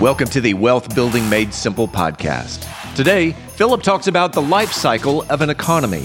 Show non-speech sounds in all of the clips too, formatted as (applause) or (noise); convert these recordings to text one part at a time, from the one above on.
Welcome to the Wealth Building Made Simple podcast. Today, Philip talks about the life cycle of an economy.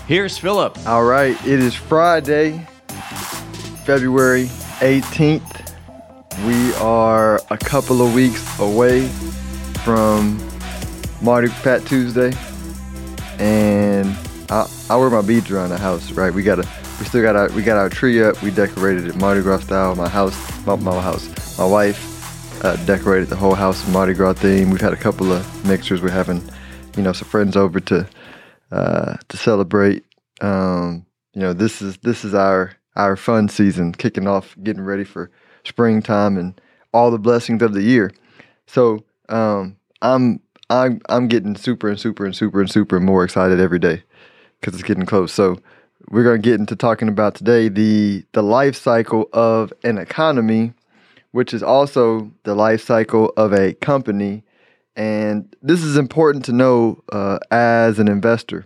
here's Philip. All right, it is Friday, February 18th. We are a couple of weeks away from Mardi Fat Tuesday, and I, I wear my beads around the house. Right, we got a, we still got our, we got our tree up. We decorated it Mardi Gras style. My house, my, my house, my wife uh, decorated the whole house Mardi Gras theme. We've had a couple of mixers. We're having, you know, some friends over to uh, to celebrate. Um, you know, this is this is our our fun season, kicking off, getting ready for springtime and all the blessings of the year. So um, I'm I'm I'm getting super and super and super and super more excited every day because it's getting close. So we're gonna get into talking about today the the life cycle of an economy, which is also the life cycle of a company and this is important to know uh, as an investor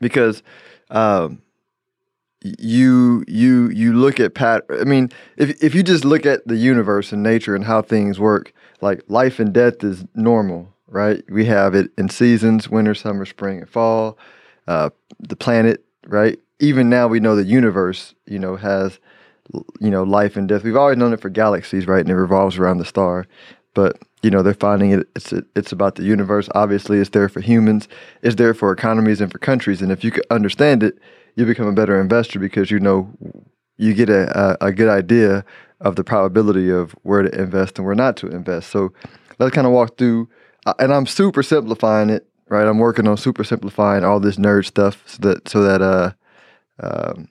because um, you you you look at pat I mean if if you just look at the universe and nature and how things work like life and death is normal right? We have it in seasons winter summer spring and fall uh, the planet right? Even now we know the universe you know has you know life and death. We've always known it for galaxies right? And it revolves around the star. But you know they're finding it it's it's about the universe. Obviously it's there for humans. It's there for economies and for countries. And if you understand it you become a better investor because you know you get a, a, a good idea of the probability of where to invest and where not to invest. So let's kind of walk through uh, and i'm super simplifying it right? I'm working on super simplifying all this nerd stuff so that so that uh um,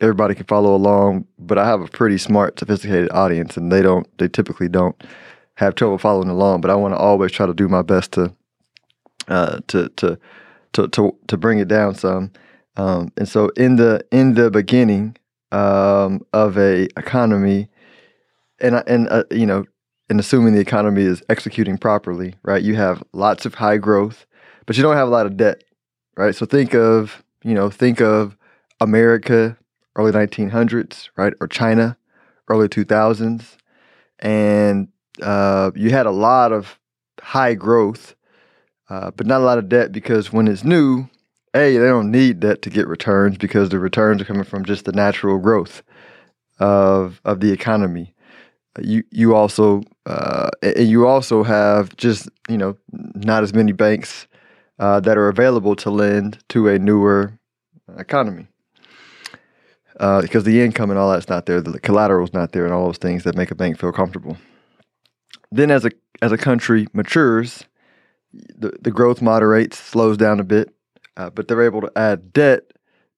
everybody can follow along. But i have a pretty smart sophisticated audience and they don't they typically don't have trouble following along, but I want to always try to do my best to uh, to, to to to to bring it down some. Um, and so in the in the beginning um, of a economy, and and uh, you know, and assuming the economy is executing properly, right? You have lots of high growth, but you don't have a lot of debt, right? So think of you know think of America early 1900s, right, or China early 2000s, and uh, you had a lot of high growth, uh, but not a lot of debt because when it's new, a they don't need debt to get returns because the returns are coming from just the natural growth of of the economy. You you also uh, and you also have just you know not as many banks uh, that are available to lend to a newer economy. Uh, because the income and all that's not there, the collateral's not there, and all those things that make a bank feel comfortable. Then, as a as a country matures, the the growth moderates, slows down a bit, uh, but they're able to add debt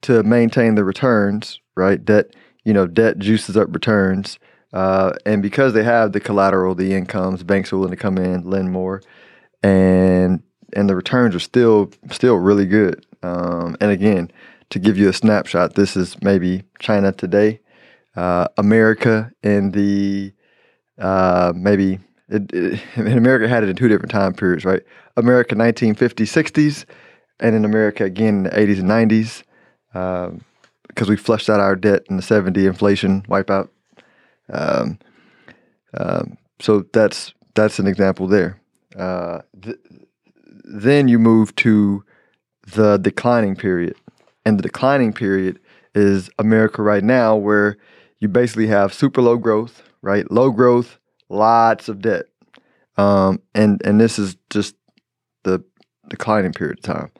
to maintain the returns. Right, debt you know debt juices up returns, uh, and because they have the collateral, the incomes, banks are willing to come in, lend more, and and the returns are still still really good. Um, and again, to give you a snapshot, this is maybe China today, uh, America in the uh, maybe it, it, (laughs) in America had it in two different time periods, right? America 1950s, 60s, and in America again in the 80s and 90s, because um, we flushed out our debt in the 70 inflation wipeout. Um, um, so that's that's an example there. Uh, th- then you move to the declining period, and the declining period is America right now, where you basically have super low growth, right? Low growth, lots of debt. Um, and and this is just the declining period of time.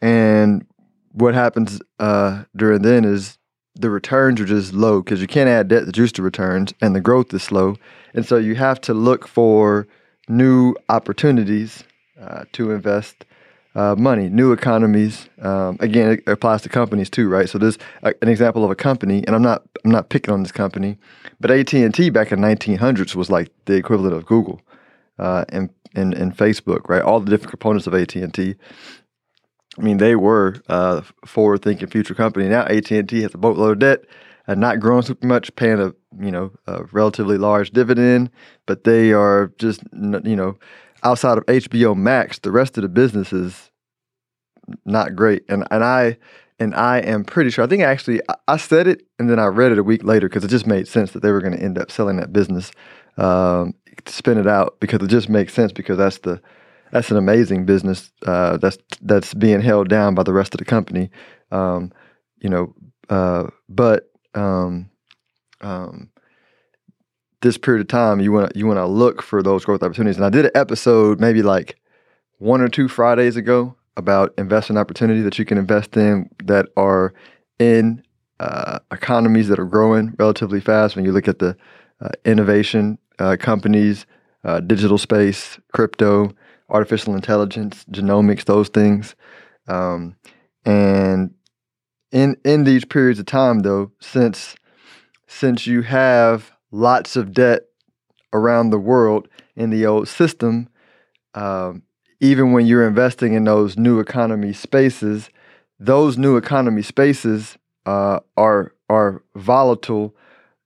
And what happens uh, during then is the returns are just low because you can't add debt to juice the returns, and the growth is slow. And so you have to look for new opportunities uh, to invest uh, money, new economies. Um, again, it applies to companies too, right? So there's a, an example of a company, and I'm not I'm not picking on this company, but AT and T back in 1900s was like the equivalent of Google. Uh, and, and and Facebook, right? All the different components of AT and T. I mean, they were uh, forward-thinking future company. Now AT and T has a boatload of debt, and not growing super much, paying a you know a relatively large dividend, but they are just you know outside of HBO Max, the rest of the business is not great. And and I and I am pretty sure. I think actually I said it and then I read it a week later because it just made sense that they were going to end up selling that business, um, spin it out because it just makes sense because that's the that's an amazing business uh, that's that's being held down by the rest of the company, um, you know. Uh, but um, um, this period of time, you want you want to look for those growth opportunities. And I did an episode maybe like one or two Fridays ago about investment opportunities that you can invest in that are in uh, economies that are growing relatively fast. When you look at the uh, innovation uh, companies, uh, digital space, crypto, artificial intelligence, genomics, those things, um, and in in these periods of time, though, since since you have lots of debt around the world in the old system, um, even when you're investing in those new economy spaces, those new economy spaces uh, are are volatile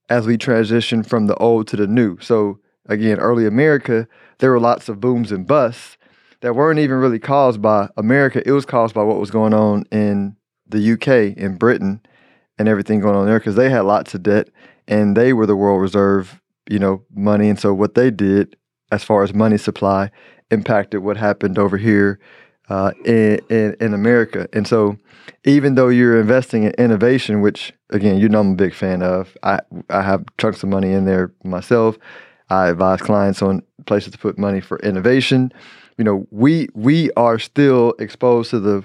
as we transition from the old to the new. So again, early America, there were lots of booms and busts that weren't even really caused by America. It was caused by what was going on in the UK, in Britain, and everything going on there because they had lots of debt and they were the world reserve, you know, money. And so what they did as far as money supply impacted what happened over here uh, in, in, in America. And so, even though you're investing in innovation, which again you know I'm a big fan of, I I have chunks of money in there myself. I advise clients on places to put money for innovation. You know, we we are still exposed to the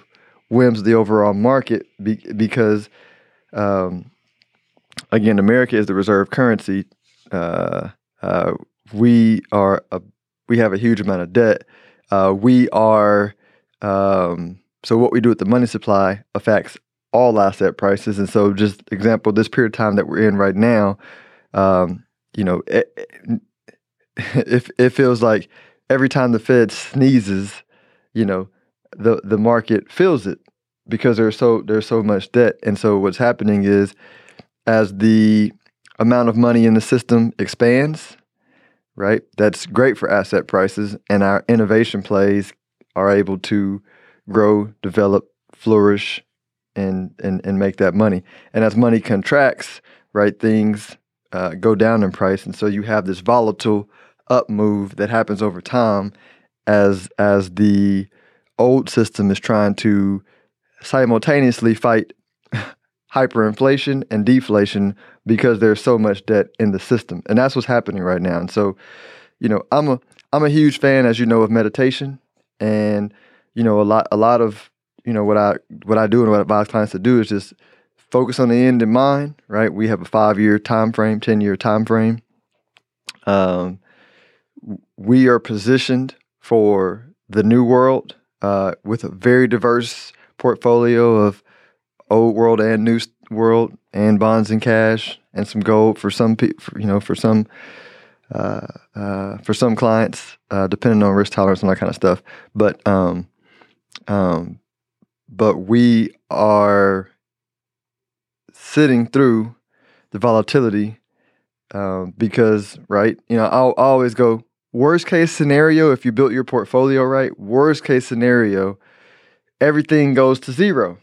whims of the overall market be, because, um, again, America is the reserve currency. Uh, uh, we are a we have a huge amount of debt. Uh, we are um, so what we do with the money supply affects all asset prices. And so, just example, this period of time that we're in right now, um, you know, it, it, (laughs) it feels like every time the Fed sneezes, you know, the the market feels it because there's so there's so much debt. And so what's happening is as the amount of money in the system expands, right? That's great for asset prices, and our innovation plays are able to grow, develop, flourish, and and and make that money. And as money contracts, right, things uh, go down in price, and so you have this volatile up move that happens over time as as the old system is trying to simultaneously fight (laughs) hyperinflation and deflation because there's so much debt in the system. And that's what's happening right now. And so, you know, I'm a I'm a huge fan, as you know, of meditation. And, you know, a lot a lot of, you know, what I what I do and what I advise clients to do is just focus on the end in mind, right? We have a five year time frame, ten year time frame. Um, we are positioned for the new world uh, with a very diverse portfolio of old world and new world and bonds and cash and some gold for some people, you know, for some uh, uh, for some clients, uh, depending on risk tolerance and that kind of stuff. But um, um, but we are sitting through the volatility um, because, right? You know, I'll, I'll always go worst case scenario if you built your portfolio right. Worst case scenario, everything goes to zero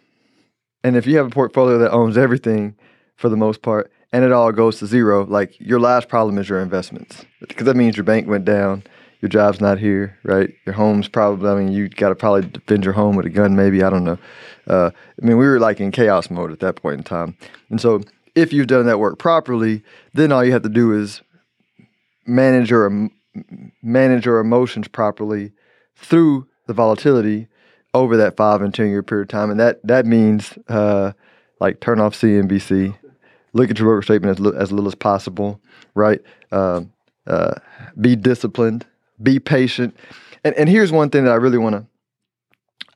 and if you have a portfolio that owns everything for the most part and it all goes to zero, like your last problem is your investments. Because that means your bank went down, your job's not here, right? Your home's probably, I mean, you got to probably defend your home with a gun, maybe. I don't know. Uh, I mean, we were like in chaos mode at that point in time. And so if you've done that work properly, then all you have to do is manage your, manage your emotions properly through the volatility over that five and ten year period of time, and that that means uh, like turn off CNBC, look at your broker statement as, as little as possible, right? Uh, uh, be disciplined, be patient, and and here's one thing that I really want to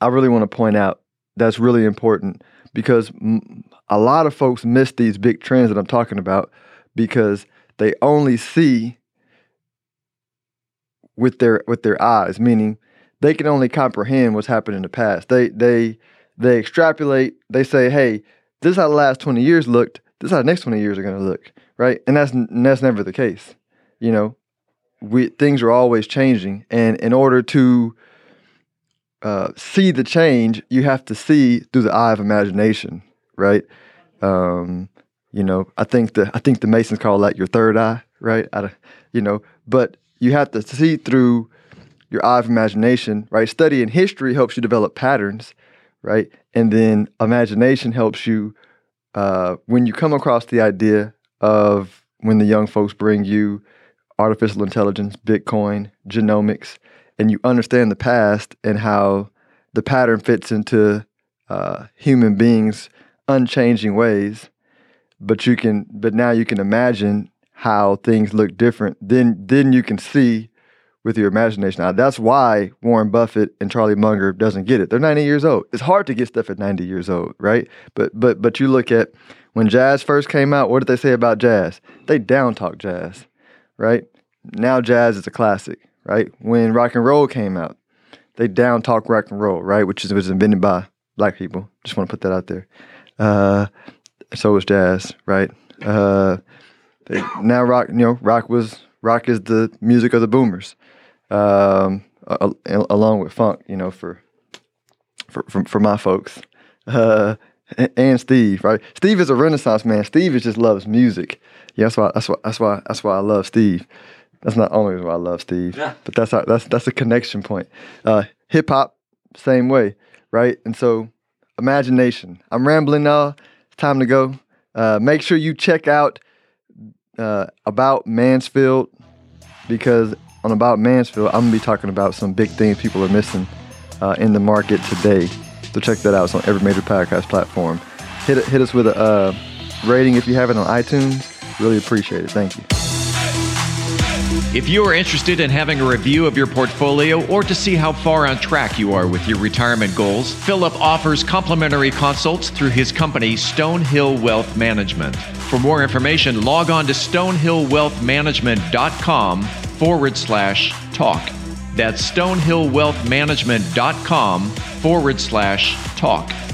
I really want to point out that's really important because m- a lot of folks miss these big trends that I'm talking about because they only see with their with their eyes, meaning they can only comprehend what's happened in the past. They they they extrapolate. They say, "Hey, this is how the last twenty years looked. This is how the next twenty years are going to look." Right, and that's and that's never the case. You know, we things are always changing, and in order to uh, see the change, you have to see through the eye of imagination. Right. Um, you know, I think the I think the Masons call that your third eye. Right. I, you know, but you have to see through your eye of imagination, right? Studying history helps you develop patterns, right? And then imagination helps you uh, when you come across the idea of when the young folks bring you artificial intelligence, Bitcoin, genomics, and you understand the past and how the pattern fits into uh, human beings' unchanging ways. But you can, but now you can imagine how things look different. Then, then you can see with your imagination. Now, that's why Warren Buffett and Charlie Munger doesn't get it. They're 90 years old. It's hard to get stuff at 90 years old, right? But but but you look at when jazz first came out, what did they say about jazz? They down talk jazz, right? Now jazz is a classic, right? When rock and roll came out, they down talk rock and roll, right? Which is, was invented by black people. Just want to put that out there. Uh, so was jazz, right? Uh, they, now rock, you know, rock was rock is the music of the boomers um, along with funk, you know, for for for, for my folks. Uh, and Steve, right? Steve is a Renaissance man. Steve just loves music. Yeah, that's why that's why that's why that's why I love Steve. That's not only why I love Steve, yeah. but that's how, that's that's a connection point. Uh, Hip hop, same way, right? And so, imagination. I'm rambling now. It's time to go. Uh, make sure you check out uh, about Mansfield because on About Mansfield, I'm gonna be talking about some big things people are missing uh, in the market today. So check that out. It's on every major podcast platform. Hit hit us with a uh, rating if you have it on iTunes. Really appreciate it. Thank you. If you are interested in having a review of your portfolio or to see how far on track you are with your retirement goals, Philip offers complimentary consults through his company, Stonehill Wealth Management. For more information, log on to stonehillwealthmanagement.com forward slash talk. That's stonehillwealthmanagement.com forward slash talk.